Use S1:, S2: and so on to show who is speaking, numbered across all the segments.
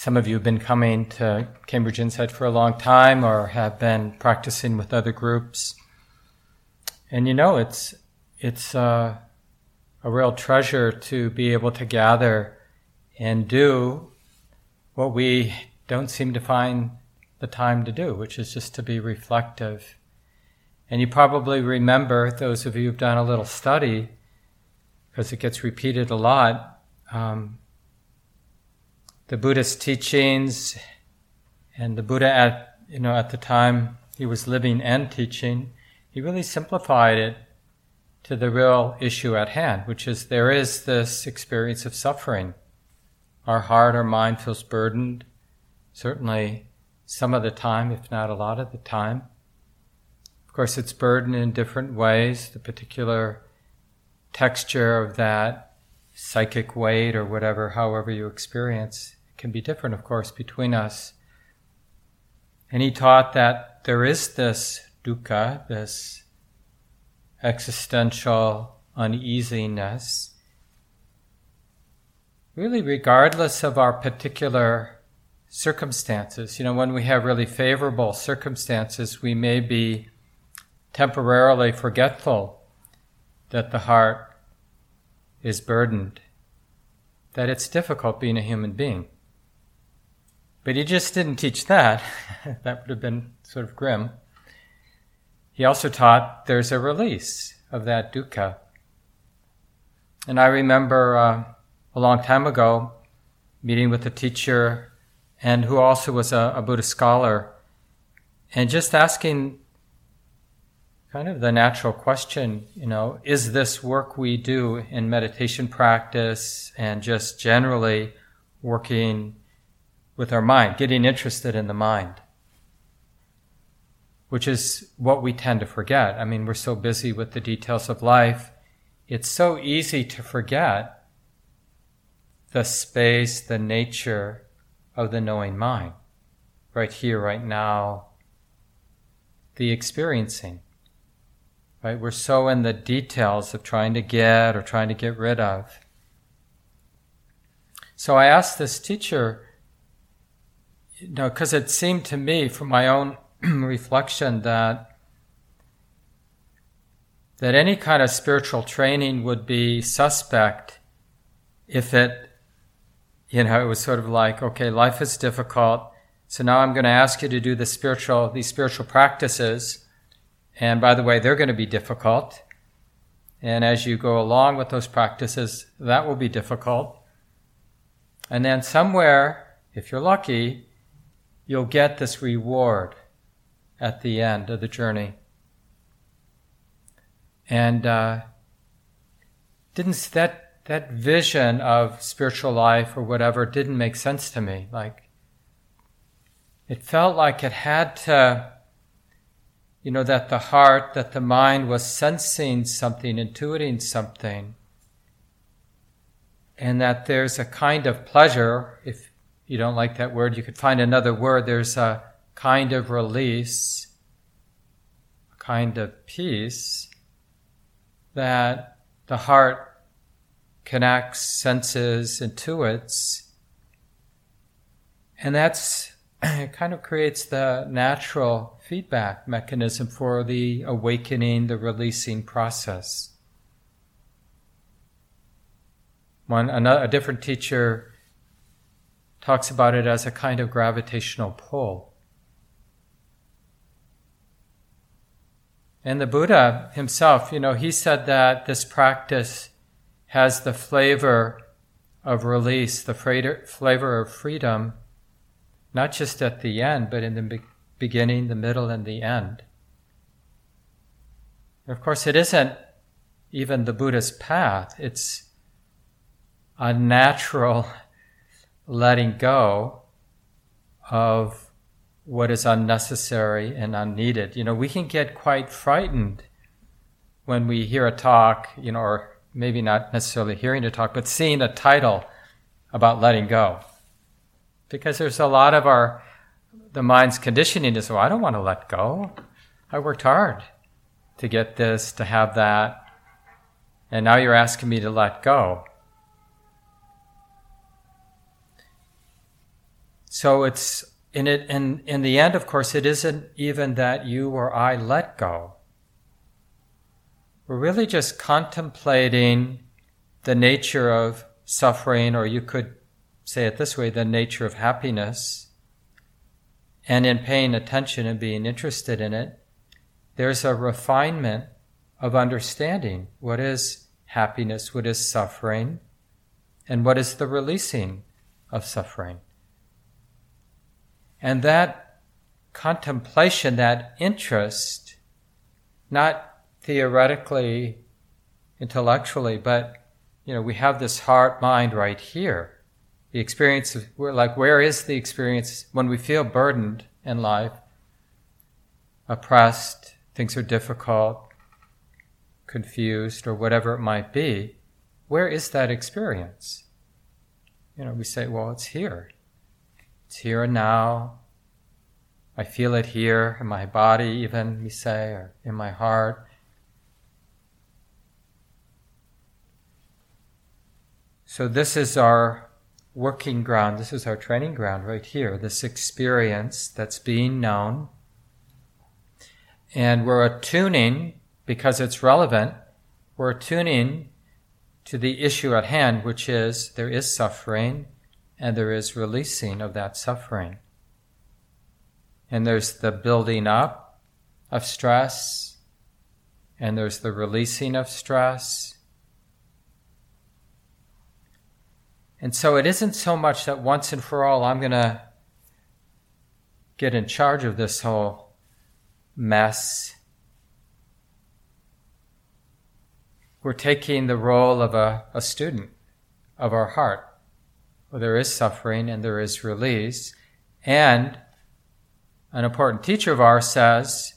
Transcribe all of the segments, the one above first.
S1: some of you have been coming to Cambridge Insight for a long time or have been practicing with other groups. And you know, it's, it's uh, a real treasure to be able to gather and do what we don't seem to find the time to do, which is just to be reflective. And you probably remember, those of you who've done a little study, because it gets repeated a lot, um, the Buddhist teachings and the Buddha at you know at the time he was living and teaching, he really simplified it to the real issue at hand, which is there is this experience of suffering. Our heart, our mind feels burdened, certainly some of the time, if not a lot of the time. Of course, it's burdened in different ways. The particular texture of that psychic weight or whatever, however you experience, can be different, of course, between us. And he taught that there is this dukkha, this existential uneasiness, really regardless of our particular circumstances. You know, when we have really favorable circumstances, we may be temporarily forgetful that the heart is burdened, that it's difficult being a human being. But he just didn't teach that. that would have been sort of grim. He also taught there's a release of that dukkha. And I remember uh, a long time ago meeting with a teacher and who also was a, a Buddhist scholar and just asking kind of the natural question, you know, is this work we do in meditation practice and just generally working with our mind, getting interested in the mind? Which is what we tend to forget. I mean, we're so busy with the details of life. It's so easy to forget the space, the nature of the knowing mind. Right here, right now, the experiencing right? We're so in the details of trying to get or trying to get rid of. So I asked this teacher, you know, because it seemed to me from my own reflection that that any kind of spiritual training would be suspect if it, you know, it was sort of like, okay, life is difficult, so now I'm going to ask you to do the spiritual, these spiritual practices, and by the way, they're going to be difficult. And as you go along with those practices, that will be difficult. And then somewhere, if you're lucky, you'll get this reward at the end of the journey. And uh, didn't that that vision of spiritual life or whatever didn't make sense to me. Like it felt like it had to you know, that the heart, that the mind was sensing something, intuiting something, and that there's a kind of pleasure. If you don't like that word, you could find another word. There's a kind of release, a kind of peace that the heart connects, senses, intuits. And that's it kind of creates the natural feedback mechanism for the awakening, the releasing process. One, another, a different teacher talks about it as a kind of gravitational pull. And the Buddha himself, you know, he said that this practice has the flavor of release, the flavor of freedom, not just at the end, but in the beginning, the middle, and the end. of course, it isn't even the Buddha's path, it's a natural letting go of what is unnecessary and unneeded. You know, we can get quite frightened when we hear a talk, you know, or maybe not necessarily hearing a talk, but seeing a title about letting go. Because there's a lot of our the mind's conditioning is, well, I don't want to let go. I worked hard to get this, to have that. And now you're asking me to let go. So it's in it, in, in the end, of course, it isn't even that you or I let go. We're really just contemplating the nature of suffering, or you could say it this way, the nature of happiness. And in paying attention and being interested in it, there's a refinement of understanding what is happiness, what is suffering, and what is the releasing of suffering. And that contemplation, that interest, not theoretically, intellectually, but you know, we have this heart mind right here. The experience of, we're like, where is the experience when we feel burdened in life, oppressed, things are difficult, confused, or whatever it might be? Where is that experience? You know, we say, well, it's here. It's here and now. I feel it here in my body, even, we say, or in my heart. So, this is our working ground, this is our training ground right here, this experience that's being known. And we're attuning, because it's relevant, we're attuning to the issue at hand, which is there is suffering and there is releasing of that suffering. And there's the building up of stress, and there's the releasing of stress. And so it isn't so much that once and for all I'm going to get in charge of this whole mess. We're taking the role of a, a student of our heart where there is suffering and there is release. And an important teacher of ours says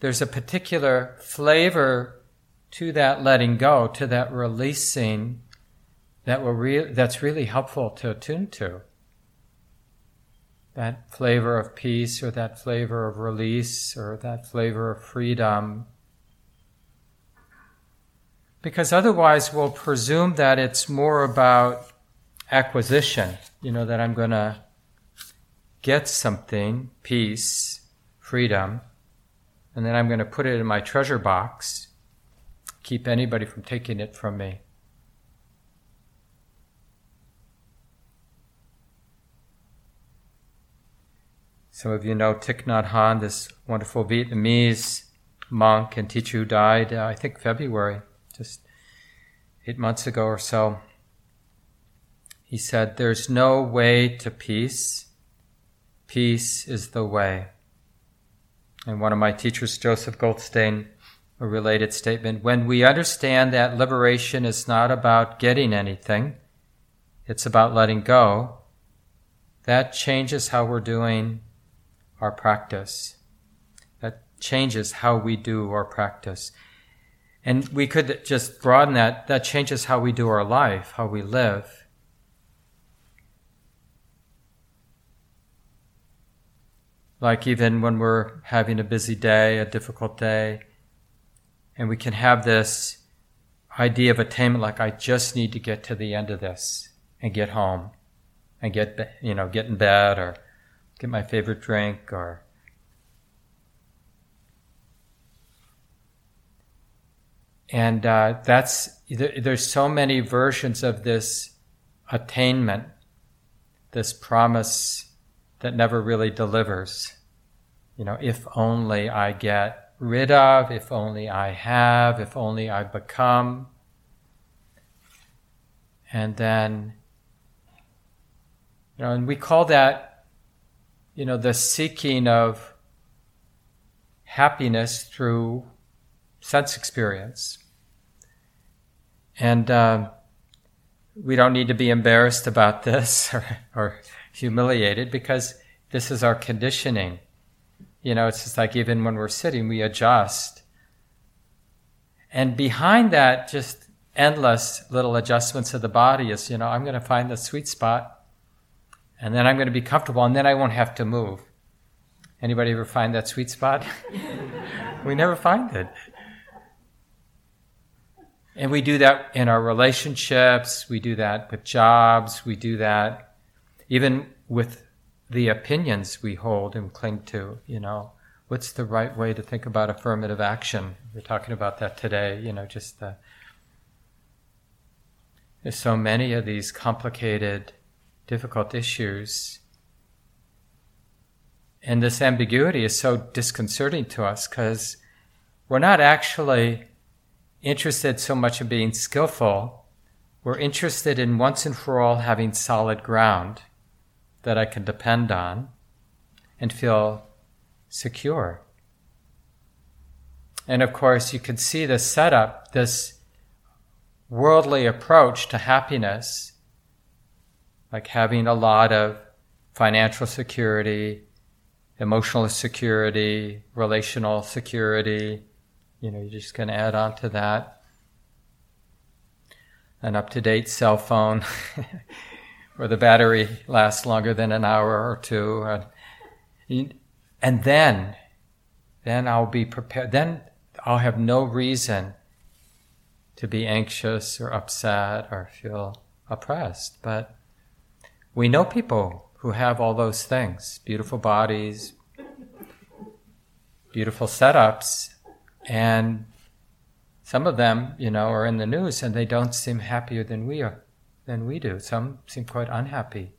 S1: there's a particular flavor to that letting go, to that releasing that will re- that's really helpful to attune to. That flavor of peace or that flavor of release or that flavor of freedom. Because otherwise we'll presume that it's more about acquisition, you know, that I'm going to get something, peace, freedom, and then I'm going to put it in my treasure box, keep anybody from taking it from me. Some of you know Thich Nhat Hanh, this wonderful Vietnamese monk and teacher who died, uh, I think February, just eight months ago or so. He said, There's no way to peace. Peace is the way. And one of my teachers, Joseph Goldstein, a related statement when we understand that liberation is not about getting anything, it's about letting go, that changes how we're doing our practice. That changes how we do our practice. And we could just broaden that, that changes how we do our life, how we live. Like even when we're having a busy day, a difficult day, and we can have this idea of attainment like, I just need to get to the end of this and get home and get, you know, get in bed or get my favorite drink or and uh, that's there's so many versions of this attainment this promise that never really delivers. You know, if only I get rid of, if only I have, if only I become. And then, you know, and we call that, you know, the seeking of happiness through sense experience. And um, we don't need to be embarrassed about this or, or humiliated because this is our conditioning. You know, it's just like even when we're sitting, we adjust. And behind that, just endless little adjustments of the body is, you know, I'm going to find the sweet spot and then I'm going to be comfortable and then I won't have to move. Anybody ever find that sweet spot? we never find it. And we do that in our relationships, we do that with jobs, we do that even with the opinions we hold and cling to, you know. What's the right way to think about affirmative action? We're talking about that today, you know, just the, there's so many of these complicated, difficult issues. And this ambiguity is so disconcerting to us because we're not actually interested so much in being skillful. We're interested in once and for all having solid ground that I can depend on and feel secure. And of course, you can see the setup, this worldly approach to happiness, like having a lot of financial security, emotional security, relational security. You know, you're just going to add on to that. An up to date cell phone where the battery lasts longer than an hour or two. And, and then, then I'll be prepared. Then I'll have no reason to be anxious or upset or feel oppressed. But we know people who have all those things beautiful bodies, beautiful setups, and some of them, you know, are in the news and they don't seem happier than we are than we do. Some seem quite unhappy.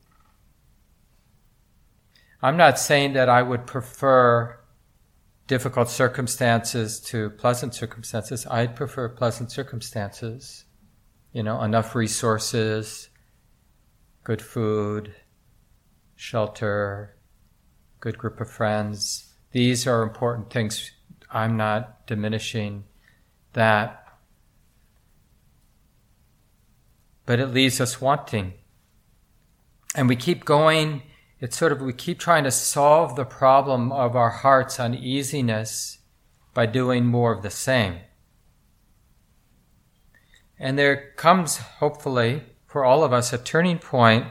S1: I'm not saying that I would prefer difficult circumstances to pleasant circumstances. I'd prefer pleasant circumstances. You know, enough resources, good food, shelter, good group of friends. These are important things. I'm not diminishing that. But it leaves us wanting. And we keep going, it's sort of, we keep trying to solve the problem of our heart's uneasiness by doing more of the same. And there comes, hopefully, for all of us, a turning point.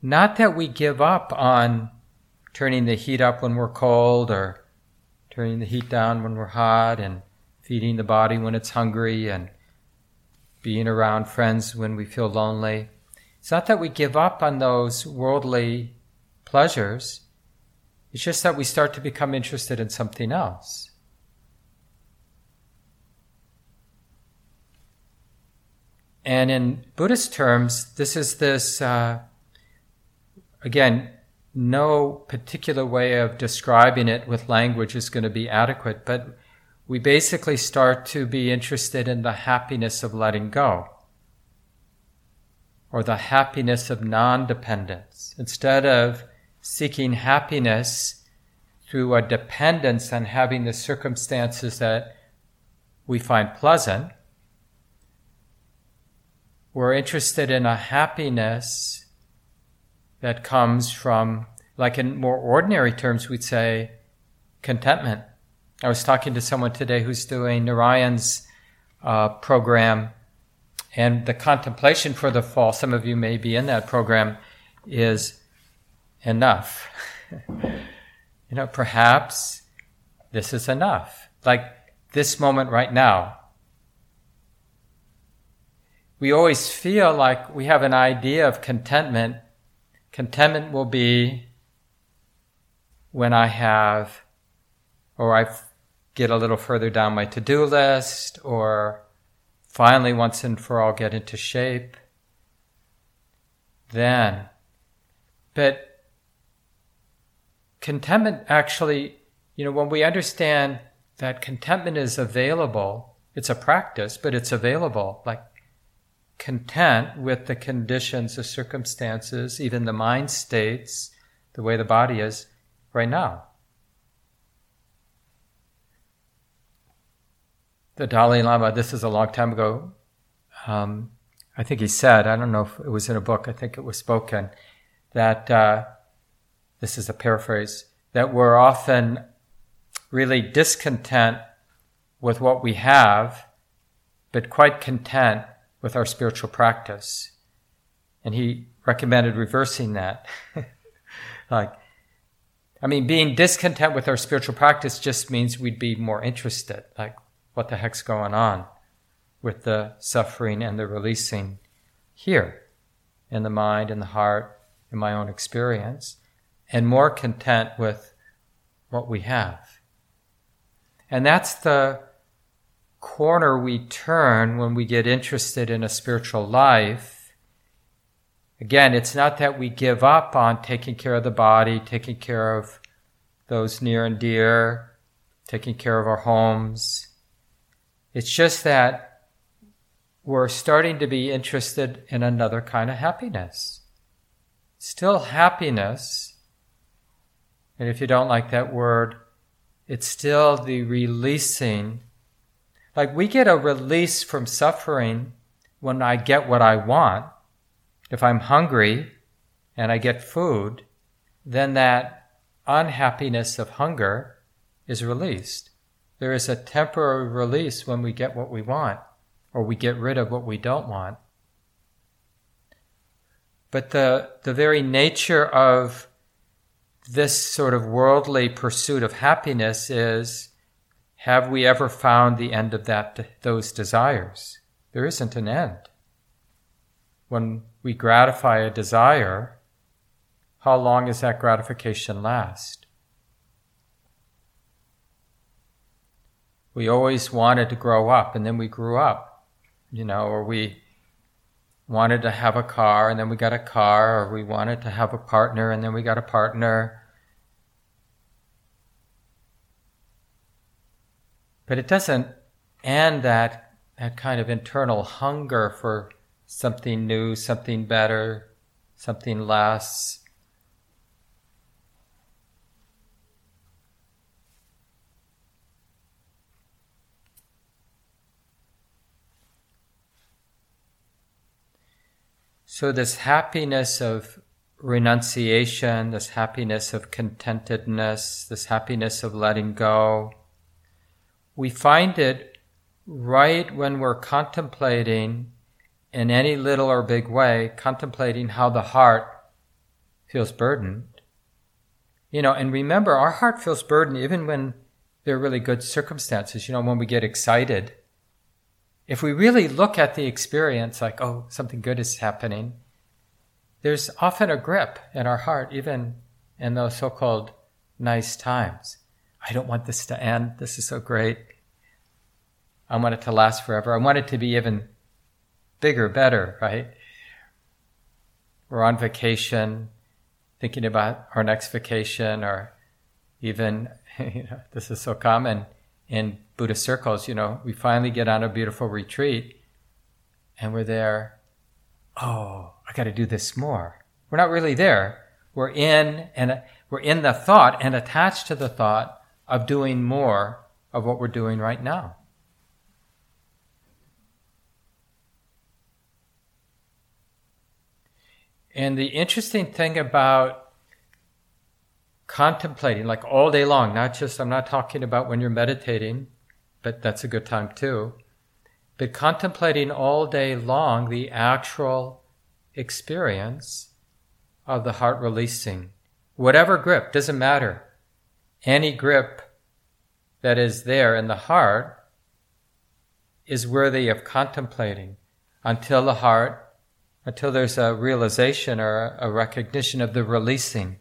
S1: Not that we give up on turning the heat up when we're cold or turning the heat down when we're hot and feeding the body when it's hungry and being around friends when we feel lonely. It's not that we give up on those worldly pleasures, it's just that we start to become interested in something else. And in Buddhist terms, this is this, uh, again, no particular way of describing it with language is going to be adequate, but we basically start to be interested in the happiness of letting go or the happiness of non dependence. Instead of seeking happiness through a dependence on having the circumstances that we find pleasant, we're interested in a happiness that comes from, like in more ordinary terms, we'd say contentment I was talking to someone today who's doing Narayan's uh, program, and the contemplation for the fall, some of you may be in that program, is enough. you know, perhaps this is enough. Like this moment right now. We always feel like we have an idea of contentment. Contentment will be when I have, or I've get a little further down my to do list or finally once and for all get into shape. Then, but contentment actually, you know, when we understand that contentment is available, it's a practice, but it's available, like content with the conditions, the circumstances, even the mind states, the way the body is right now. The Dalai Lama, this is a long time ago, um, I think he said, I don't know if it was in a book, I think it was spoken, that uh, this is a paraphrase, that we're often really discontent with what we have, but quite content with our spiritual practice. And he recommended reversing that. like, I mean, being discontent with our spiritual practice just means we'd be more interested. Like, what the heck's going on with the suffering and the releasing here in the mind and the heart in my own experience. and more content with what we have. And that's the corner we turn when we get interested in a spiritual life. Again, it's not that we give up on taking care of the body, taking care of those near and dear, taking care of our homes. It's just that we're starting to be interested in another kind of happiness. Still happiness. And if you don't like that word, it's still the releasing. Like we get a release from suffering when I get what I want. If I'm hungry and I get food, then that unhappiness of hunger is released. There is a temporary release when we get what we want or we get rid of what we don't want. But the, the very nature of this sort of worldly pursuit of happiness is have we ever found the end of that those desires? There isn't an end. When we gratify a desire how long does that gratification last we always wanted to grow up and then we grew up you know or we wanted to have a car and then we got a car, or we wanted to have a partner and then we got a partner. But it doesn't end that, that kind of internal hunger for something new, something better, something less. So, this happiness of renunciation, this happiness of contentedness, this happiness of letting go, we find it right when we're contemplating in any little or big way, contemplating how the heart feels burdened. You know, and remember, our heart feels burdened even when there are really good circumstances. You know, when we get excited, if we really look at the experience like, oh, something good is happening, there's often a grip in our heart, even in those so called nice times. I don't want this to end. This is so great. I want it to last forever. I want it to be even bigger, better, right? We're on vacation, thinking about our next vacation, or even, you know, this is so common in Buddhist circles, you know, we finally get on a beautiful retreat and we're there. Oh, I got to do this more. We're not really there. We're in and uh, we're in the thought and attached to the thought of doing more of what we're doing right now. And the interesting thing about contemplating like all day long, not just, I'm not talking about when you're meditating, but that's a good time too, but contemplating all day long the actual experience of the heart releasing. Whatever grip, doesn't matter. Any grip that is there in the heart is worthy of contemplating until the heart, until there's a realization or a recognition of the releasing.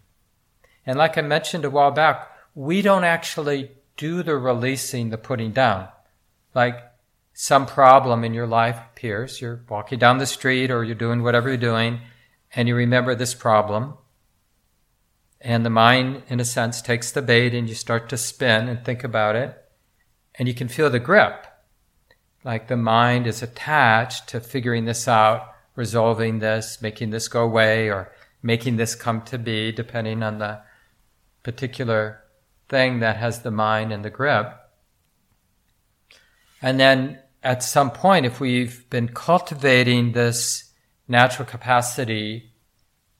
S1: And like I mentioned a while back, we don't actually do the releasing, the putting down. Like some problem in your life appears, you're walking down the street or you're doing whatever you're doing, and you remember this problem. And the mind, in a sense, takes the bait and you start to spin and think about it. And you can feel the grip. Like the mind is attached to figuring this out, resolving this, making this go away, or making this come to be, depending on the particular thing that has the mind and the grip. And then at some point, if we've been cultivating this natural capacity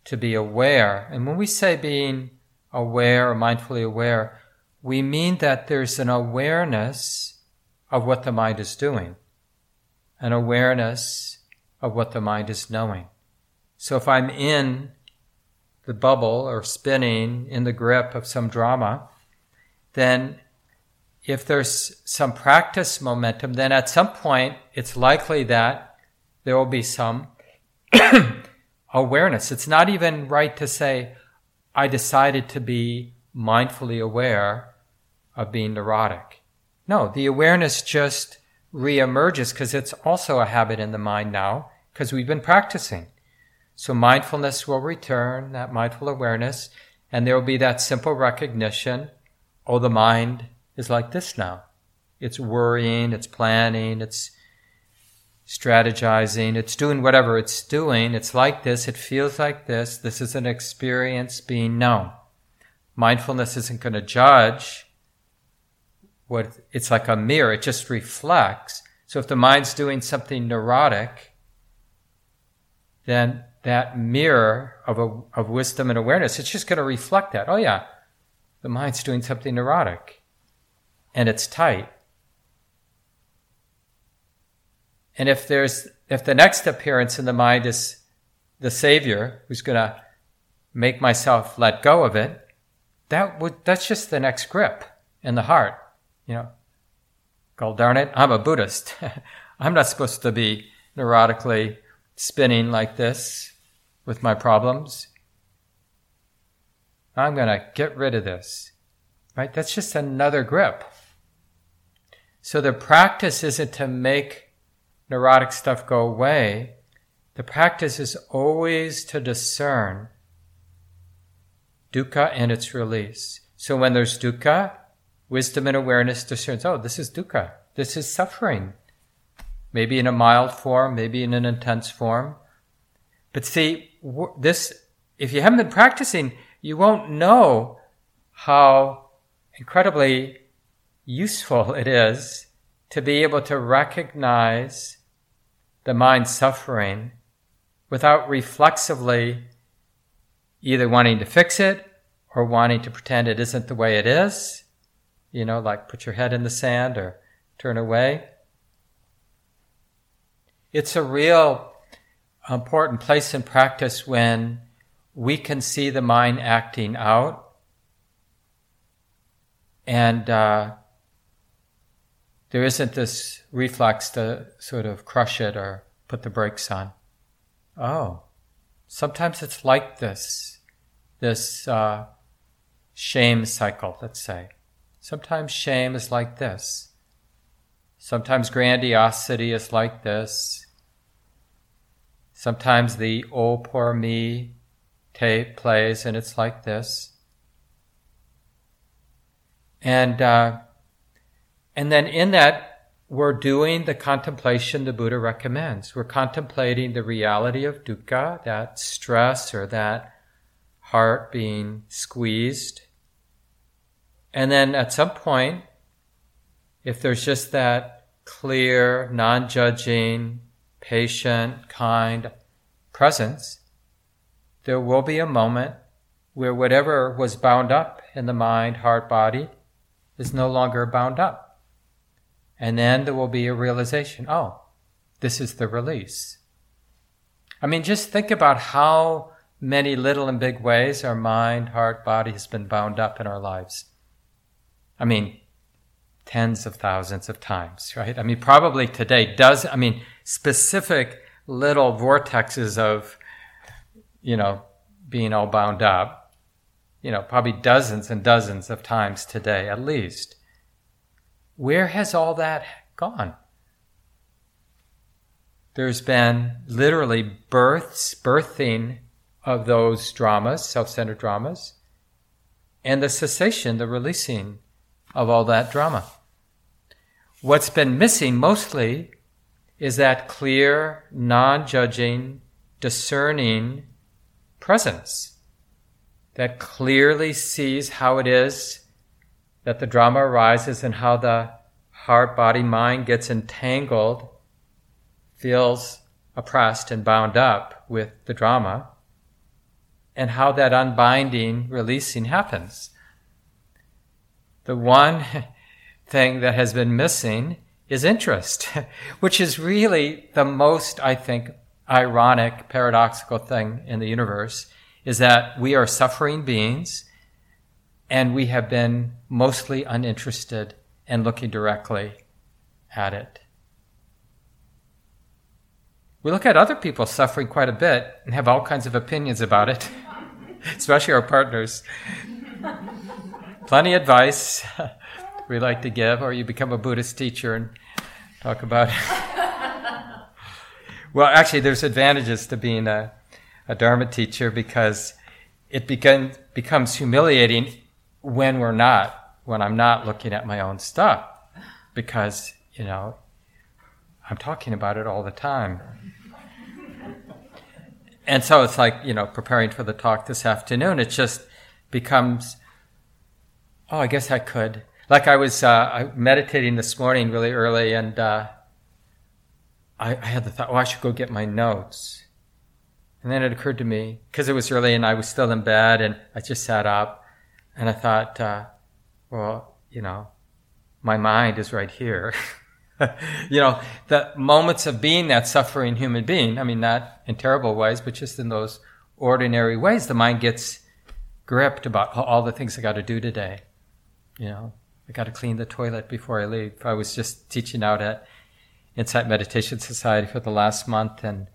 S1: to be aware, and when we say being aware or mindfully aware, we mean that there's an awareness of what the mind is doing, an awareness of what the mind is knowing. So if I'm in the bubble or spinning in the grip of some drama, then if there's some practice momentum, then at some point it's likely that there will be some awareness. It's not even right to say, I decided to be mindfully aware of being neurotic. No, the awareness just reemerges because it's also a habit in the mind now because we've been practicing. So mindfulness will return, that mindful awareness, and there will be that simple recognition oh, the mind is like this now. It's worrying, it's planning, it's strategizing, it's doing whatever it's doing. It's like this, it feels like this. This is an experience being known. Mindfulness isn't going to judge what it's like a mirror, it just reflects. So if the mind's doing something neurotic, then that mirror of, a, of wisdom and awareness, it's just going to reflect that. Oh, yeah, the mind's doing something neurotic and it's tight. And if there's, if the next appearance in the mind is the Savior who's going to make myself let go of it, that would, that's just the next grip in the heart. You know, God darn it, I'm a Buddhist. I'm not supposed to be neurotically spinning like this with my problems. I'm going to get rid of this. Right? That's just another grip. So the practice isn't to make neurotic stuff go away. The practice is always to discern dukkha and its release. So when there's dukkha, wisdom and awareness discerns, oh, this is dukkha. This is suffering. Maybe in a mild form, maybe in an intense form. But see, this, if you haven't been practicing, you won't know how incredibly useful it is to be able to recognize the mind suffering without reflexively either wanting to fix it or wanting to pretend it isn't the way it is. You know, like put your head in the sand or turn away. It's a real important place in practice when we can see the mind acting out and uh, there isn't this reflex to sort of crush it or put the brakes on. Oh, sometimes it's like this, this uh, shame cycle, let's say. Sometimes shame is like this. Sometimes grandiosity is like this. Sometimes the oh poor me tape plays and it's like this. And uh, and then in that we're doing the contemplation the Buddha recommends. We're contemplating the reality of dukkha, that stress or that heart being squeezed. And then at some point, if there's just that clear, non-judging, patient, kind presence, there will be a moment where whatever was bound up in the mind, heart, body is no longer bound up. And then there will be a realization oh, this is the release. I mean, just think about how many little and big ways our mind, heart, body has been bound up in our lives. I mean, tens of thousands of times, right? I mean, probably today does, I mean, specific little vortexes of, you know, being all bound up, you know, probably dozens and dozens of times today at least. Where has all that gone? There's been literally births, birthing of those dramas, self centered dramas, and the cessation, the releasing of all that drama. What's been missing mostly is that clear, non judging, discerning presence that clearly sees how it is that the drama arises and how the heart, body, mind gets entangled, feels oppressed and bound up with the drama, and how that unbinding, releasing happens. The one thing that has been missing is interest, which is really the most, I think, ironic, paradoxical thing in the universe is that we are suffering beings and we have been mostly uninterested and looking directly at it. We look at other people suffering quite a bit and have all kinds of opinions about it. especially our partners. Plenty of advice we like to give, or you become a Buddhist teacher and talk about it. well, actually, there's advantages to being a, a Dharma teacher because it begin, becomes humiliating when we're not, when I'm not looking at my own stuff. Because, you know, I'm talking about it all the time. And so it's like, you know, preparing for the talk this afternoon, it just becomes, oh, I guess I could. Like I was uh, meditating this morning really early and uh, I, I had the thought, oh, I should go get my notes. And then it occurred to me, because it was early and I was still in bed and I just sat up and I thought, uh, well, you know, my mind is right here. you know, the moments of being that suffering human being, I mean, not in terrible ways, but just in those ordinary ways, the mind gets gripped about all the things I got to do today. You know, I got to clean the toilet before I leave. I was just teaching out at Insight Meditation Society for the last month and,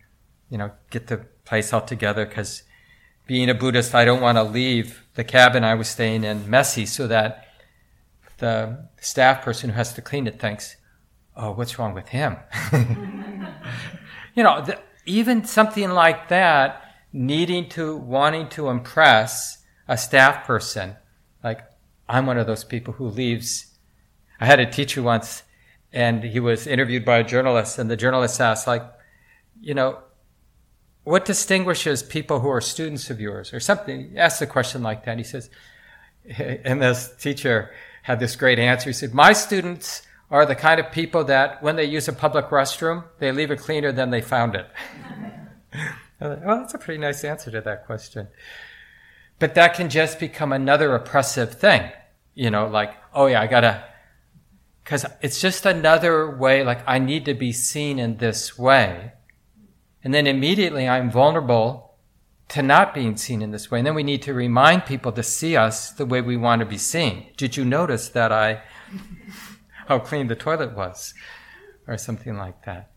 S1: you know, get the place all together because being a Buddhist, I don't want to leave the cabin I was staying in messy so that the staff person who has to clean it thinks, oh, what's wrong with him? you know, the, even something like that, needing to, wanting to impress a staff person, like, I'm one of those people who leaves. I had a teacher once, and he was interviewed by a journalist, and the journalist asked, like, you know, what distinguishes people who are students of yours, or something? He asked a question like that. He says, and this teacher had this great answer. He said, "My students are the kind of people that when they use a public restroom, they leave it cleaner than they found it. well, that's a pretty nice answer to that question. But that can just become another oppressive thing. You know, like, oh yeah, I gotta, cause it's just another way, like, I need to be seen in this way. And then immediately I'm vulnerable to not being seen in this way. And then we need to remind people to see us the way we want to be seen. Did you notice that I how clean the toilet was, or something like that.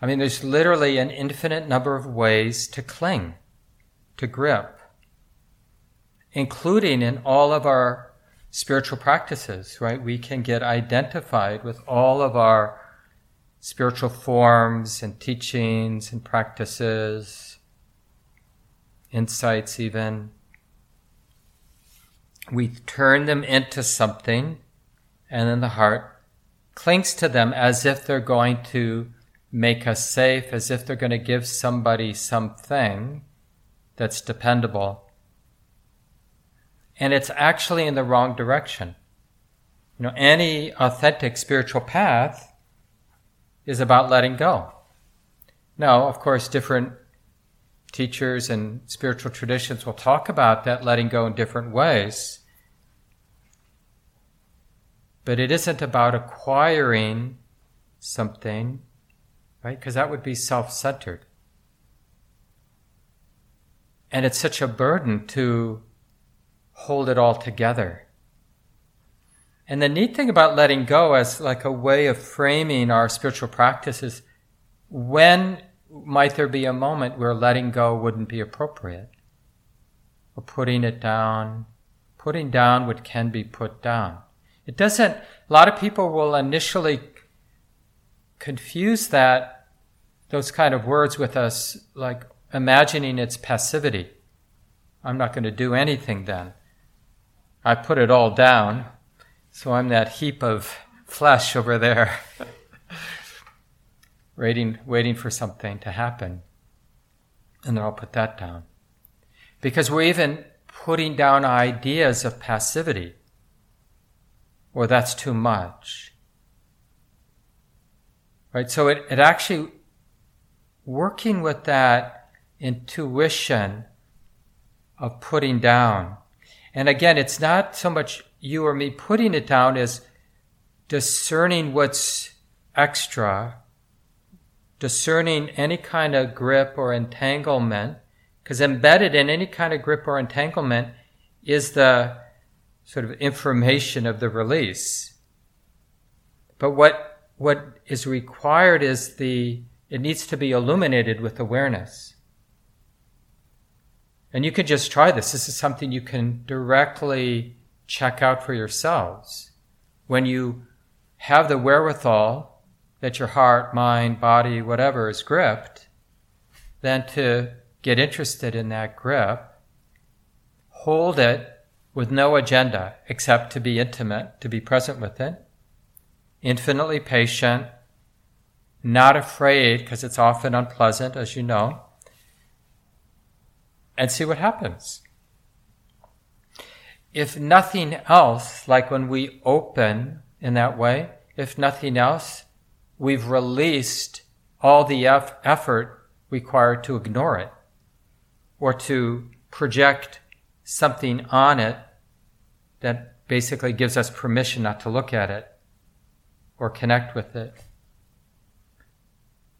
S1: I mean, there's literally an infinite number of ways to cling, to grip, including in all of our spiritual practices, right? We can get identified with all of our spiritual forms and teachings and practices, insights, even we turn them into something, and then the heart clings to them as if they're going to make us safe, as if they're going to give somebody something that's dependable. And it's actually in the wrong direction. You know, any authentic spiritual path is about letting go. Now, of course, different teachers and spiritual traditions will talk about that letting go in different ways. But it isn't about acquiring something, right? Because that would be self centered. And it's such a burden to hold it all together. And the neat thing about letting go as like a way of framing our spiritual practice is when might there be a moment where letting go wouldn't be appropriate? Or putting it down, putting down what can be put down. It doesn't, a lot of people will initially confuse that, those kind of words with us, like imagining it's passivity. I'm not going to do anything then. I put it all down, so I'm that heap of flesh over there. waiting, waiting for something to happen. And then I'll put that down. Because we're even putting down ideas of passivity, or that's too much. Right? So it, it actually, working with that intuition of putting down. And again, it's not so much you or me putting it down as discerning what's extra discerning any kind of grip or entanglement, because embedded in any kind of grip or entanglement is the sort of information of the release. But what, what is required is the it needs to be illuminated with awareness. And you can just try this. This is something you can directly check out for yourselves. When you have the wherewithal that your heart, mind, body, whatever is gripped, then to get interested in that grip, hold it with no agenda except to be intimate, to be present with it, infinitely patient, not afraid because it's often unpleasant, as you know, and see what happens. If nothing else, like when we open in that way, if nothing else, we've released all the effort required to ignore it or to project something on it that basically gives us permission not to look at it or connect with it.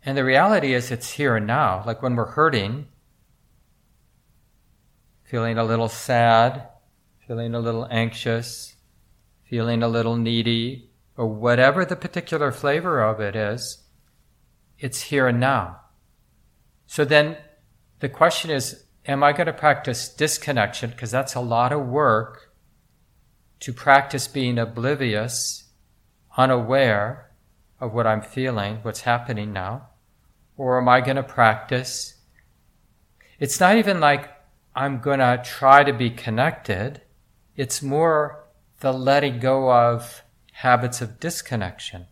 S1: And the reality is it's here and now. Like when we're hurting, feeling a little sad, feeling a little anxious, feeling a little needy, or whatever the particular flavor of it is, it's here and now. So then the question is, am I going to practice disconnection? Because that's a lot of work to practice being oblivious, unaware of what I'm feeling, what's happening now. Or am I going to practice? It's not even like I'm going to try to be connected. It's more the letting go of habits of disconnection.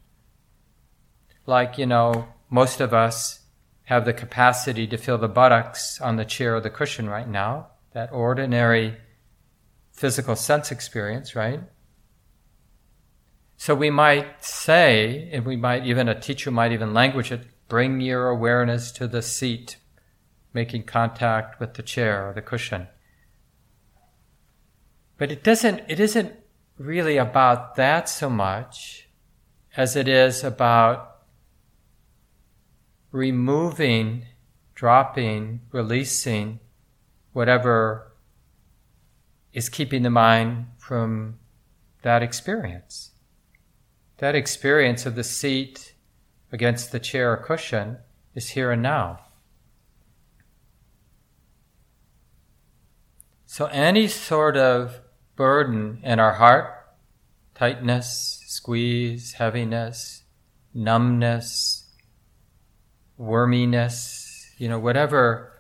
S1: Like, you know, most of us have the capacity to feel the buttocks on the chair or the cushion right now, that ordinary physical sense experience, right? So we might say, and we might even, a teacher might even language it, bring your awareness to the seat, making contact with the chair or the cushion. But it doesn't, it isn't really about that so much as it is about removing, dropping, releasing whatever is keeping the mind from that experience. That experience of the seat against the chair or cushion is here and now. So, any sort of burden in our heart, tightness, squeeze, heaviness, numbness, worminess, you know, whatever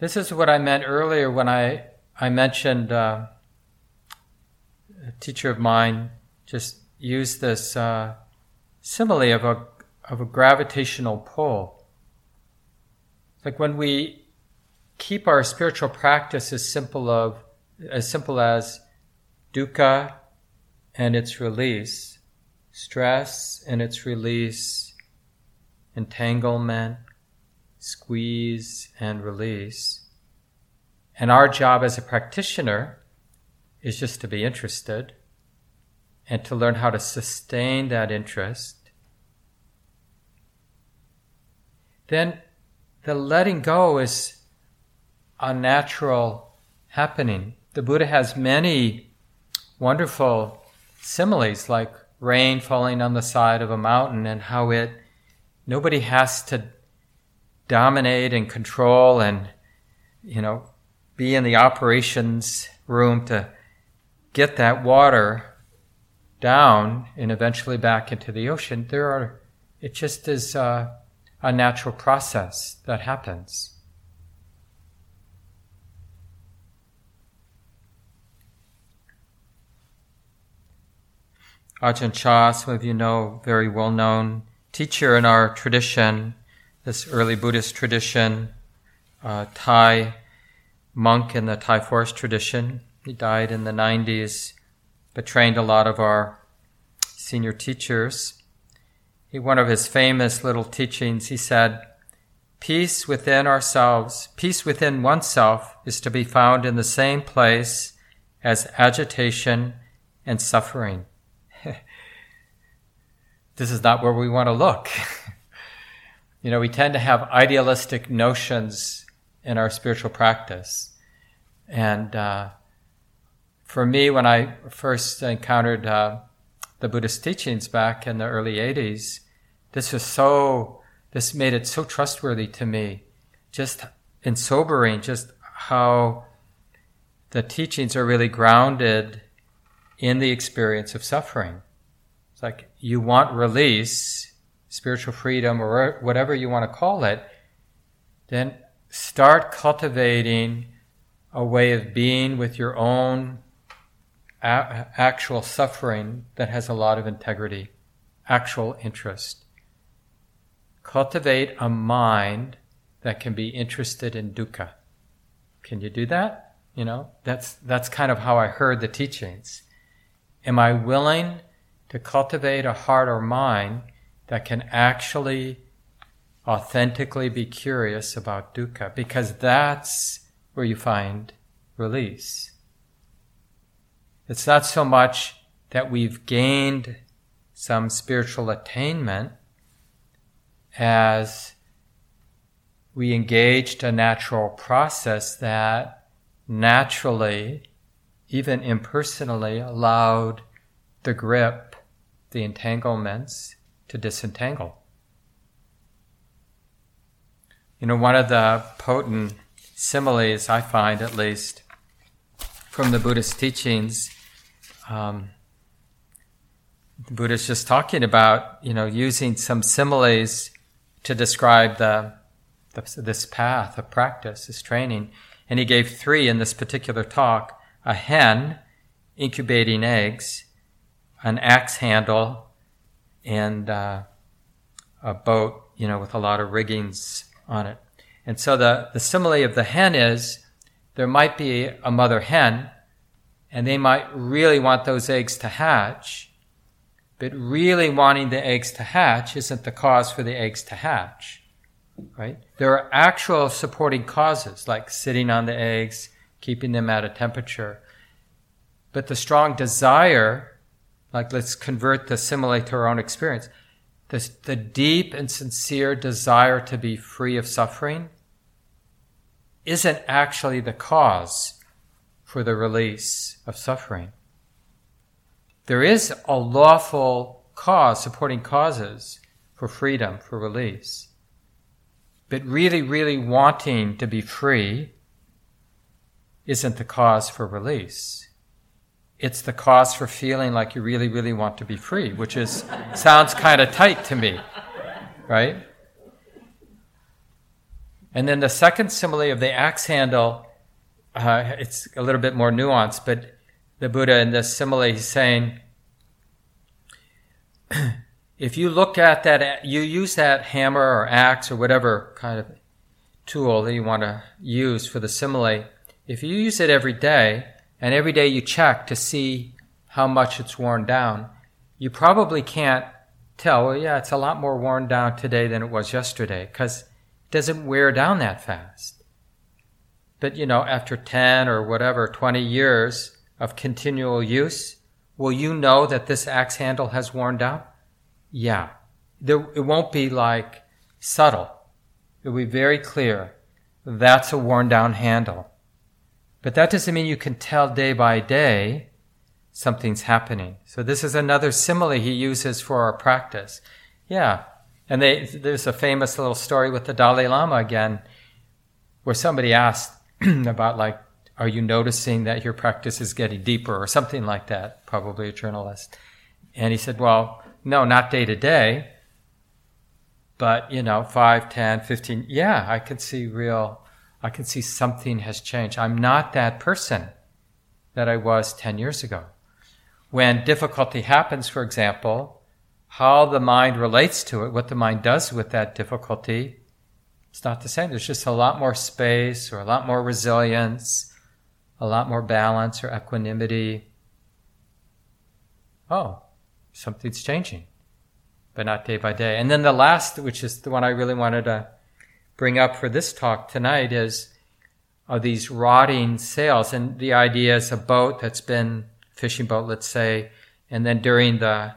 S1: this is what I meant earlier when I, I mentioned uh, a teacher of mine just used this uh, simile of a, of a gravitational pull. Like when we keep our spiritual practice as simple of as simple as dukkha and its release, stress and its release, entanglement, squeeze and release. And our job as a practitioner is just to be interested and to learn how to sustain that interest. Then the letting go is a natural happening. The Buddha has many wonderful similes like rain falling on the side of a mountain and how it nobody has to dominate and control and, you know, be in the operations room to get that water down and eventually back into the ocean. There are, it just is a, a natural process that happens. Ajahn Chah, some of you know, very well known teacher in our tradition, this early Buddhist tradition, uh, Thai monk in the Thai forest tradition. He died in the 90s, but trained a lot of our senior teachers. He, one of his famous little teachings, he said, Peace within ourselves, peace within oneself is to be found in the same place as agitation and suffering. This is not where we want to look. You know, we tend to have idealistic notions in our spiritual practice. And uh, for me, when I first encountered uh, the Buddhist teachings back in the early 80s, this was so, this made it so trustworthy to me. Just in sobering, just how the teachings are really grounded in the experience of suffering. Like you want release, spiritual freedom, or whatever you want to call it, then start cultivating a way of being with your own a- actual suffering that has a lot of integrity, actual interest. Cultivate a mind that can be interested in dukkha. Can you do that? You know, that's, that's kind of how I heard the teachings. Am I willing to cultivate a heart or mind that can actually authentically be curious about dukkha? Because that's where you find release. It's not so much that we've gained some spiritual attainment as we engaged a natural process that naturally, even impersonally, allowed the grip, the entanglements to disentangle. You know, one of the potent similes I find, at least, from the Buddhist teachings um, the Buddha's just talking about, you know, using some similes to describe the, the, this path of practice, this training. And he gave three in this particular talk: a hen incubating eggs, an axe handle, and uh, a boat, you know, with a lot of riggings on it. And so the, the simile of the hen is there might be a mother hen and they might really want those eggs to hatch, but really wanting the eggs to hatch isn't the cause for the eggs to hatch, right? There are actual supporting causes, like sitting on the eggs, keeping them at a temperature. But the strong desire, like let's convert the simile to our own experience, the deep and sincere desire to be free of suffering isn't actually the cause for the release of suffering. There is a lawful cause, supporting causes for freedom, for release. But really, really wanting to be free isn't the cause for release. It's the cause for feeling like you really, really want to be free, which is, sounds kind of tight to me, right? And then the second simile of the axe handle uh, it's a little bit more nuanced, but the Buddha in this simile, he's saying, if you look at that, you use that hammer or axe or whatever kind of tool that you want to use for the simile, if you use it every day, and every day you check to see how much it's worn down, you probably can't tell, well, yeah, it's a lot more worn down today than it was yesterday, because it doesn't wear down that fast. But, you know, after 10 or whatever, 20 years of continual use, will you know that this axe handle has worn down? Yeah. There, it won't be like subtle. It will be very clear. That's a worn down handle. But that doesn't mean you can tell day by day something's happening. So this is another simile he uses for our practice. Yeah. And they, there's a famous little story with the Dalai Lama again, where somebody asked, about like, are you noticing that your practice is getting deeper or something like that? Probably a journalist. And he said, well, no, not day to day, but you know, 5, 10, 15. Yeah, I can see real, I can see something has changed. I'm not that person that I was 10 years ago. When difficulty happens, for example, how the mind relates to it, what the mind does with that difficulty, it's not the same. There's just a lot more space or a lot more resilience, a lot more balance or equanimity. Oh, something's changing, but not day by day. And then the last, which is the one I really wanted to bring up for this talk tonight, is are these rotting sails. And the idea is a boat that's been fishing boat, let's say, and then during the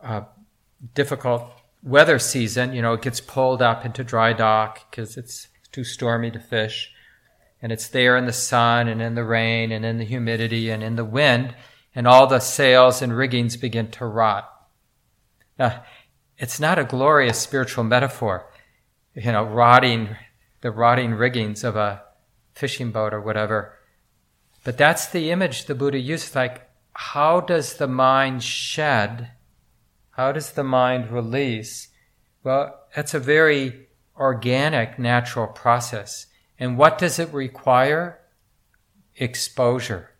S1: uh, difficult weather season, you know, it gets pulled up into dry dock because it's too stormy to fish. And it's there in the sun and in the rain and in the humidity and in the wind, and all the sails and riggings begin to rot. Now, it's not a glorious spiritual metaphor, you know, rotting, the rotting riggings of a fishing boat or whatever. But that's the image the Buddha used. Like, how does the mind shed? How does the mind release? Well, that's a very organic, natural process. And what does it require? Exposure.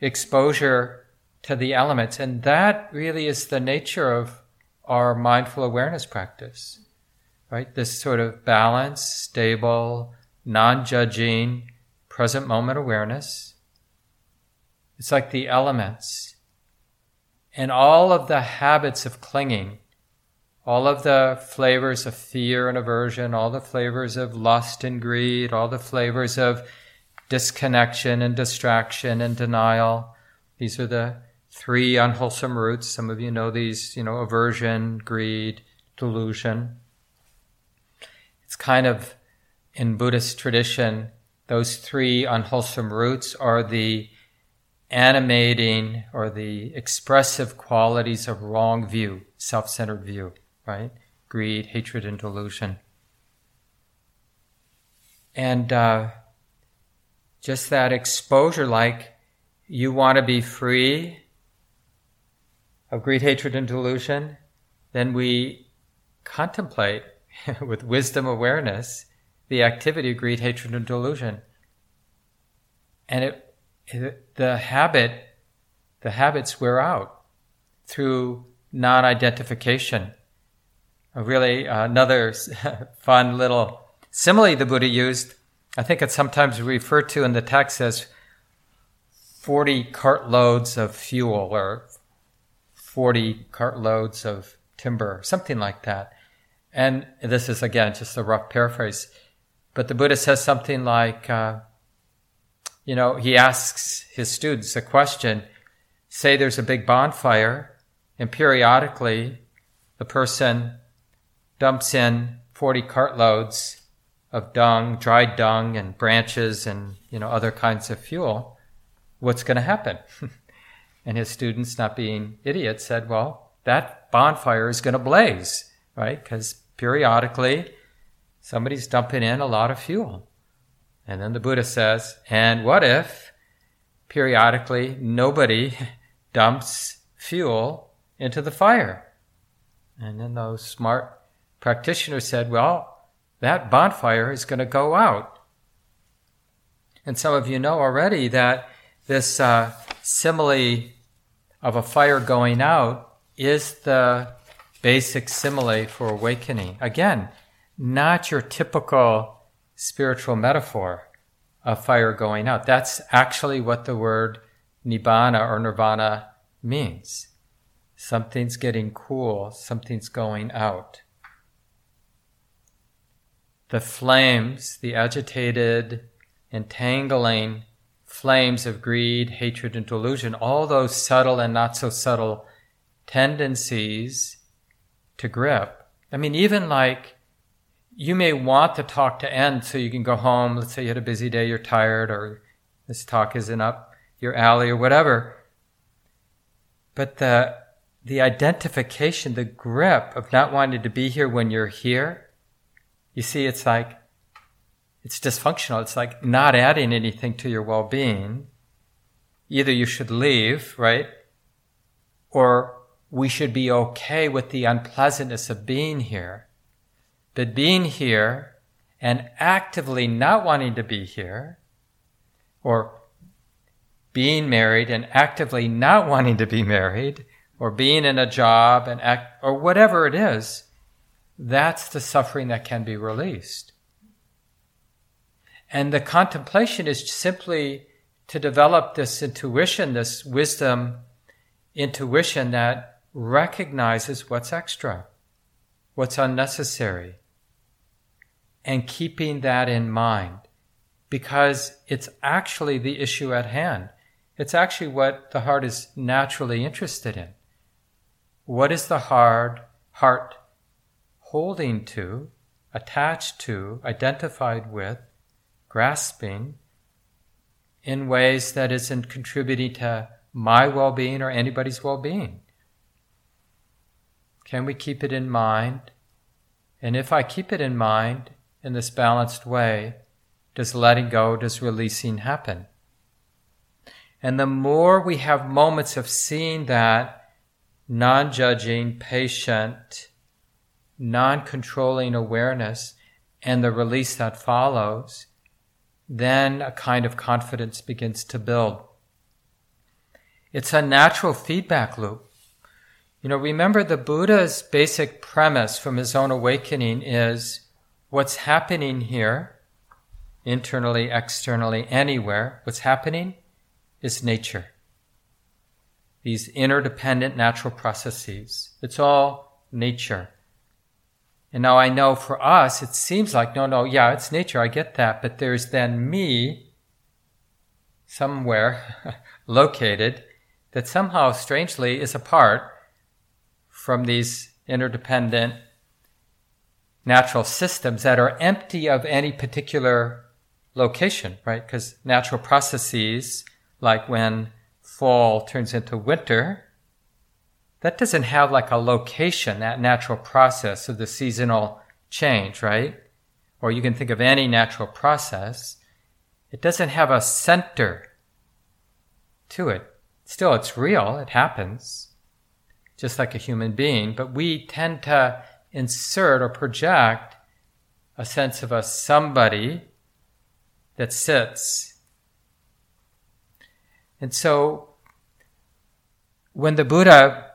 S1: Exposure to the elements. And that really is the nature of our mindful awareness practice, right? This sort of balanced, stable, non judging, present moment awareness. It's like the elements. And all of the habits of clinging all of the flavors of fear and aversion, all the flavors of lust and greed, all the flavors of disconnection and distraction and denial. These are the three unwholesome roots. Some of you know these, you know, aversion, greed, delusion. Kind of in Buddhist tradition, those three unwholesome roots are the animating or the expressive qualities of wrong view, self centered view right? Greed, hatred, and delusion. And uh, just that exposure, like you want to be free of greed, hatred, and delusion, then we contemplate with wisdom awareness the activity of greed, hatred, and delusion. And it, it, the habit, the habits wear out through non-identification really uh, another fun little simile the Buddha used. I think it's sometimes referred to in the text as 40 cartloads of fuel or 40 cartloads of timber, something like that. And this is again just a rough paraphrase. But the Buddha says something like, uh, you know, he asks his students a question say there's a big bonfire, and periodically the person dumps in 40 cartloads of dung, dried dung and branches and, you know, other kinds of fuel, what's going to happen? and his students, not being idiots, said, well, that bonfire is going to blaze, right? Because periodically somebody's dumping in a lot of fuel. And then the Buddha says, and what if periodically nobody dumps fuel into the fire? And then those smart practitioners said, Well, that bonfire is going to go out. And some of you know already that this uh, simile of a fire going out is the basic simile for awakening. Again, not your typical spiritual metaphor of fire going out. That's actually what the word nibbana or nirvana means. Something's getting cool, something's going out the flames, the agitated, entangling flames of greed, hatred, and delusion, all those subtle and not so subtle tendencies to grip. I mean, even like you may want the talk to end so you can go home. Let's say you had a busy day, you're tired, or this talk isn't up your alley or whatever. But the, the identification, the grip of not wanting to be here when you're here, you see, it's like, it's dysfunctional. It's like not adding anything to your well being. Either you should leave, right? Or we should be okay with the unpleasantness of being here. But being here and actively not wanting to be here, or being married and actively not wanting to be married, or being in a job and act, or whatever it is, that's the suffering that can be released. And the contemplation is simply to develop this intuition, this wisdom intuition that recognizes what's extra, what's unnecessary, and keeping that in mind because it's actually the issue at hand. It's actually what the heart is naturally interested in. What is the hard heart holding to, attached to, identified with, grasping in ways that isn't contributing to my well being or anybody's well being. Can we keep it in mind? And if I keep it in mind in this balanced way, does letting go, does releasing happen? And the more we have moments of seeing that non judging, patient, non controlling awareness and the release that follows, then a kind of confidence begins to build. It's a natural feedback loop. You know, remember the Buddha's basic premise from his own awakening is what's happening here, internally, externally, anywhere, what's happening is nature. These interdependent natural processes. It's all nature. And now I know for us, it seems like, no, no, yeah, it's nature, I get that, but there's then me somewhere located that somehow strangely is apart from these interdependent natural systems that are empty of any particular location, right? Because natural processes, like when fall turns into winter, that doesn't have like a location, that natural process of the seasonal change, right? Or you can think of any natural process. It doesn't have a center to it. Still, it's real, it happens, just like a human being, but we tend to insert or project a sense of a somebody that sits. And so, when the Buddha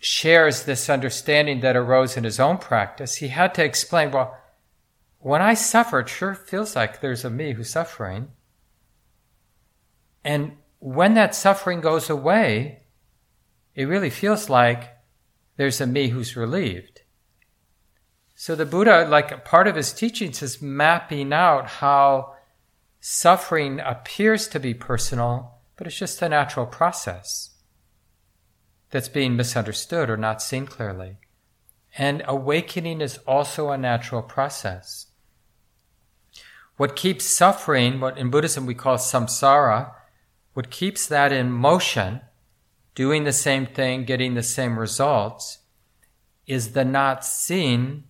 S1: shares this understanding that arose in his own practice, he had to explain, well, when I suffer, it sure feels like there's a me who's suffering. And when that suffering goes away, it really feels like there's a me who's relieved. So the Buddha, like part of his teachings, is mapping out how suffering appears to be personal, but it's just a natural process that's being misunderstood or not seen clearly. And awakening is also a natural process. What keeps suffering, what in Buddhism we call samsara, what keeps that in motion, doing the same thing, getting the same results, is the not seeing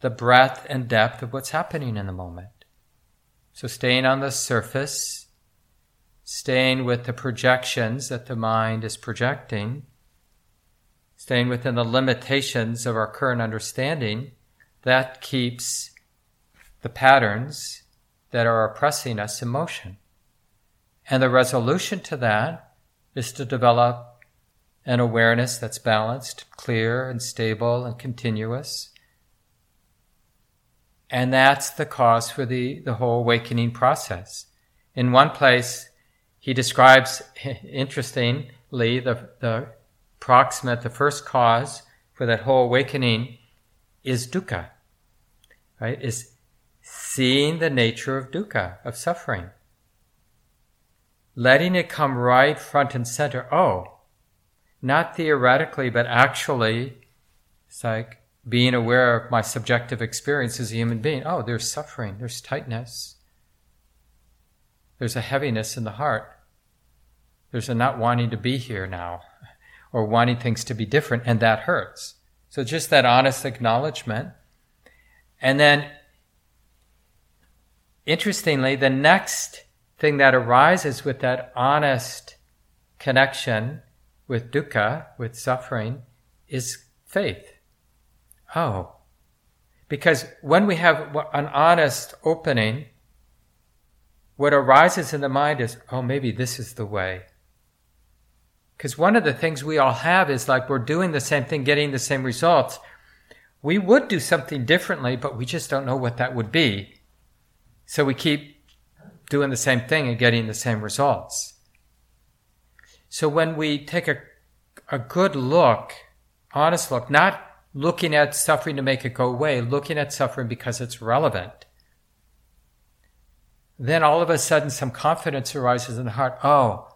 S1: the breadth and depth of what's happening in the moment. So staying on the surface, staying with the projections that the mind is projecting, staying within the limitations of our current understanding, that keeps the patterns that are oppressing us in motion. And the resolution to that is to develop an awareness that's balanced, clear, and stable and continuous. And that's the cause for the, the whole awakening process. In one place, he describes, interestingly, the, the proximate, the first cause for that whole awakening is dukkha, right? Is seeing the nature of dukkha, of suffering. Letting it come right front and center. Oh, not theoretically, but actually, it's like being aware of my subjective experience as a human being. Oh, there's suffering, there's tightness, there's a heaviness in the heart. There's a not wanting to be here now or wanting things to be different, and that hurts. So just that honest acknowledgement. And then, interestingly, the next thing that arises with that honest connection with dukkha, with suffering, is faith. Oh. Because when we have an honest opening, what arises in the mind is, oh, maybe this is the way. Because one of the things we all have is like we're doing the same thing, getting the same results. We would do something differently, but we just don't know what that would be. So we keep doing the same thing and getting the same results. So when we take a, a good look, honest look, not looking at suffering to make it go away, looking at suffering because it's relevant, then all of a sudden some confidence arises in the heart. Oh,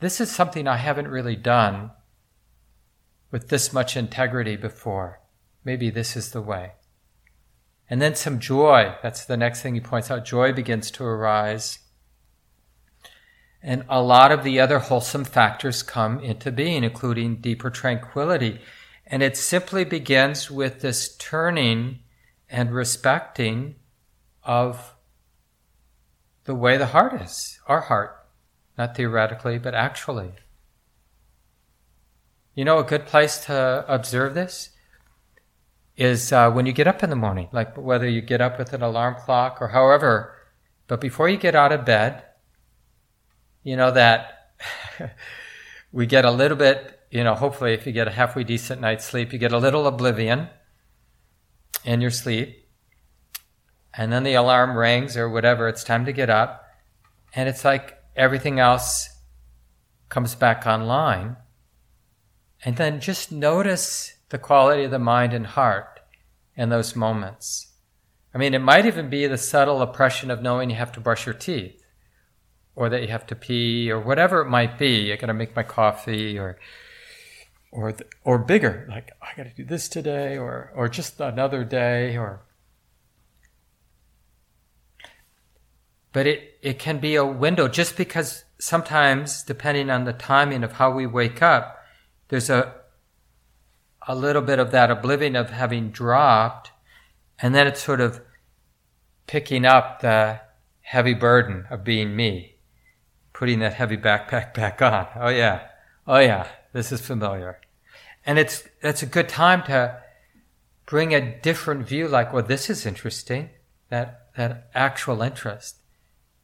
S1: this is something I haven't really done with this much integrity before. Maybe this is the way. And then some joy. That's the next thing he points out. Joy begins to arise. And a lot of the other wholesome factors come into being, including deeper tranquility. And it simply begins with this turning and respecting of the way the heart is, our heart, not theoretically, but actually. You know, a good place to observe this is uh, when you get up in the morning, like whether you get up with an alarm clock or however, but before you get out of bed, you know that we get a little bit, you know, hopefully if you get a halfway decent night's sleep, you get a little oblivion in your sleep. And then the alarm rings or whatever, it's time to get up. And it's like everything else comes back online. And then just notice the quality of the mind and heart in those moments. I mean, it might even be the subtle oppression of knowing you have to brush your teeth or that you have to pee or whatever it might be. I got to make my coffee or or the, or bigger, like I got to do this today or or just another day or but it it can be a window just because sometimes depending on the timing of how we wake up there's a a little bit of that oblivion of having dropped and then it's sort of picking up the heavy burden of being me putting that heavy backpack back on. Oh yeah. Oh yeah. This is familiar. And it's, it's a good time to bring a different view like, well, this is interesting. That, that actual interest.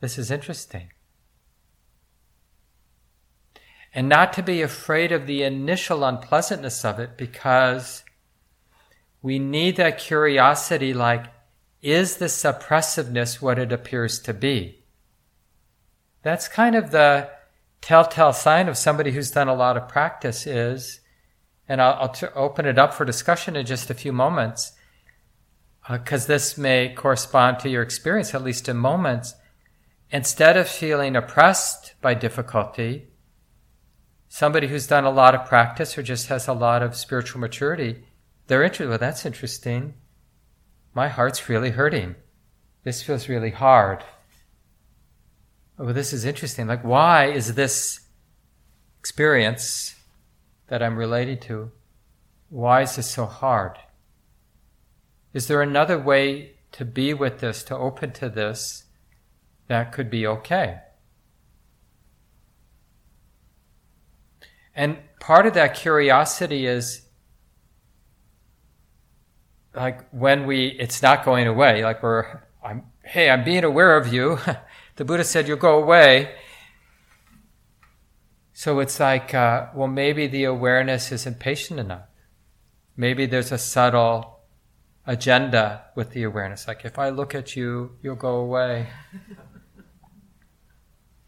S1: This is interesting. And not to be afraid of the initial unpleasantness of it because we need that curiosity like, is the suppressiveness what it appears to be? That's kind of the telltale sign of somebody who's done a lot of practice is, and I'll, I'll t- open it up for discussion in just a few moments, because uh, this may correspond to your experience, at least in moments. Instead of feeling oppressed by difficulty, somebody who's done a lot of practice or just has a lot of spiritual maturity, they're interested. Well, that's interesting. My heart's really hurting. This feels really hard oh, this is interesting. Like, why is this experience that I'm related to, why is this so hard? Is there another way to be with this, to open to this, that could be okay? And part of that curiosity is like when we, it's not going away, like we're, I'm, hey, I'm being aware of you. the Buddha said, You'll go away. So it's like, uh, well, maybe the awareness isn't patient enough. Maybe there's a subtle agenda with the awareness. Like, if I look at you, you'll go away.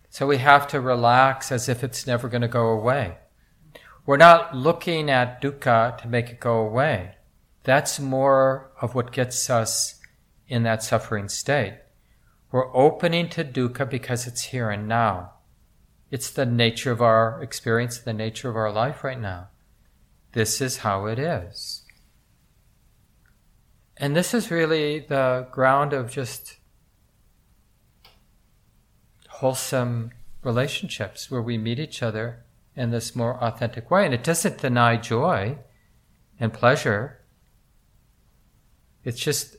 S1: so we have to relax as if it's never going to go away. We're not looking at dukkha to make it go away. That's more of what gets us in that suffering state. We're opening to dukkha because it's here and now. It's the nature of our experience, the nature of our life right now. This is how it is. And this is really the ground of just wholesome relationships where we meet each other in this more authentic way. And it doesn't deny joy and pleasure. It's just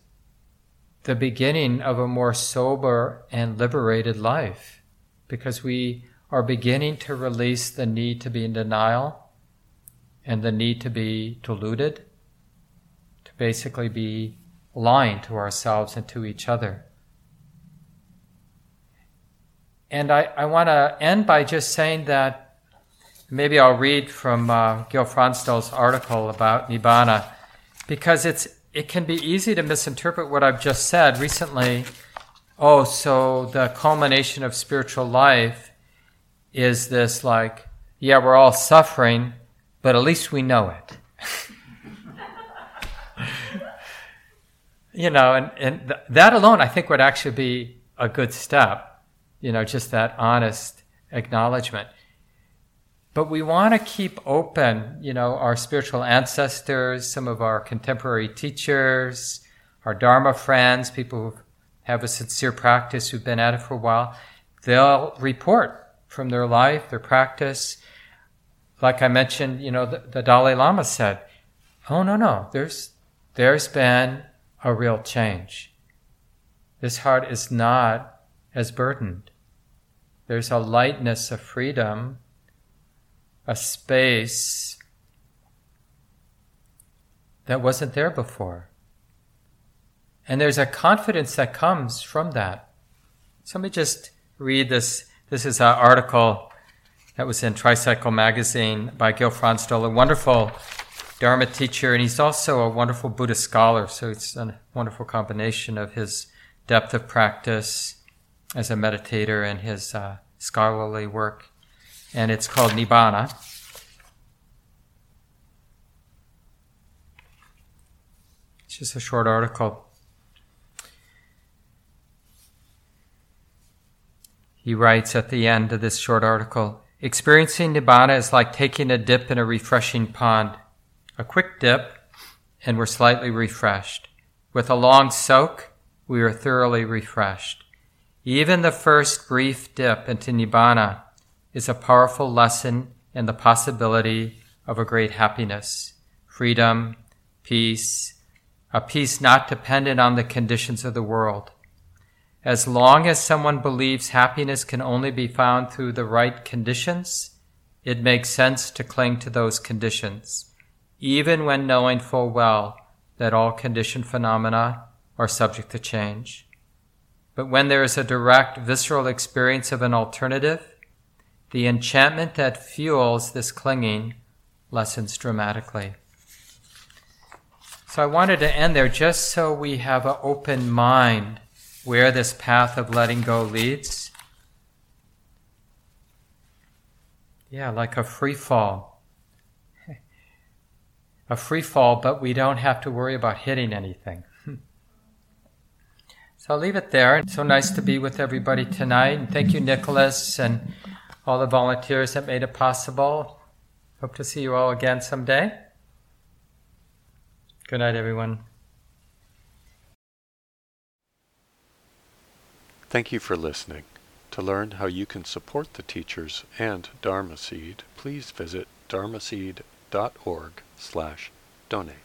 S1: the beginning of a more sober and liberated life because we are beginning to release the need to be in denial and the need to be deluded, to basically be lying to ourselves and to each other. And I, I want to end by just saying that maybe I'll read from uh, Gil Fronsdal's article about Nibbana because it's it can be easy to misinterpret what I've just said recently. Oh, so the culmination of spiritual life is this like, yeah, we're all suffering, but at least we know it. you know, and, and th- that alone, I think, would actually be a good step. You know, just that honest acknowledgement. But we want to keep open, you know, our spiritual ancestors, some of our contemporary teachers, our Dharma friends, people who have a sincere practice who've been at it for a while. They'll report from their life, their practice. Like I mentioned, you know, the, the Dalai Lama said, oh no, no, there's, there's been a real change. This heart is not as burdened. There's a lightness, of freedom, a space that wasn't there before. And there's a confidence that comes from that. So let me just read this. This is an article that was in Tricycle magazine by Gil Fronsdal, a wonderful Dharma teacher, and he's also a wonderful Buddhist scholar. So it's a wonderful combination of his depth of practice as a meditator and his uh, scholarly work. And it's called Nibbana. It's just a short article. He writes at the end of this short article Experiencing Nibbana is like taking a dip in a refreshing pond. A quick dip, and we're slightly refreshed. With a long soak, we are thoroughly refreshed. Even the first brief dip into Nibbana is a powerful lesson in the possibility of a great happiness, freedom, peace, a peace not dependent on the conditions of the world. As long as someone believes happiness can only be found through the right conditions, it makes sense to cling to those conditions, even when knowing full well that all conditioned phenomena are subject to change. But when there is a direct visceral experience of an alternative, the enchantment that fuels this clinging lessens dramatically. So I wanted to end there just so we have an open mind where this path of letting go leads. Yeah, like a free fall. A free fall, but we don't have to worry about hitting anything. So I'll leave it there. It's so nice to be with everybody tonight. And thank you, Nicholas, and all the volunteers that made it possible. Hope to see you all again someday. Good night, everyone.
S2: Thank you for listening. To learn how you can support the teachers and Dharma Seed, please visit dharmaseed.org slash donate.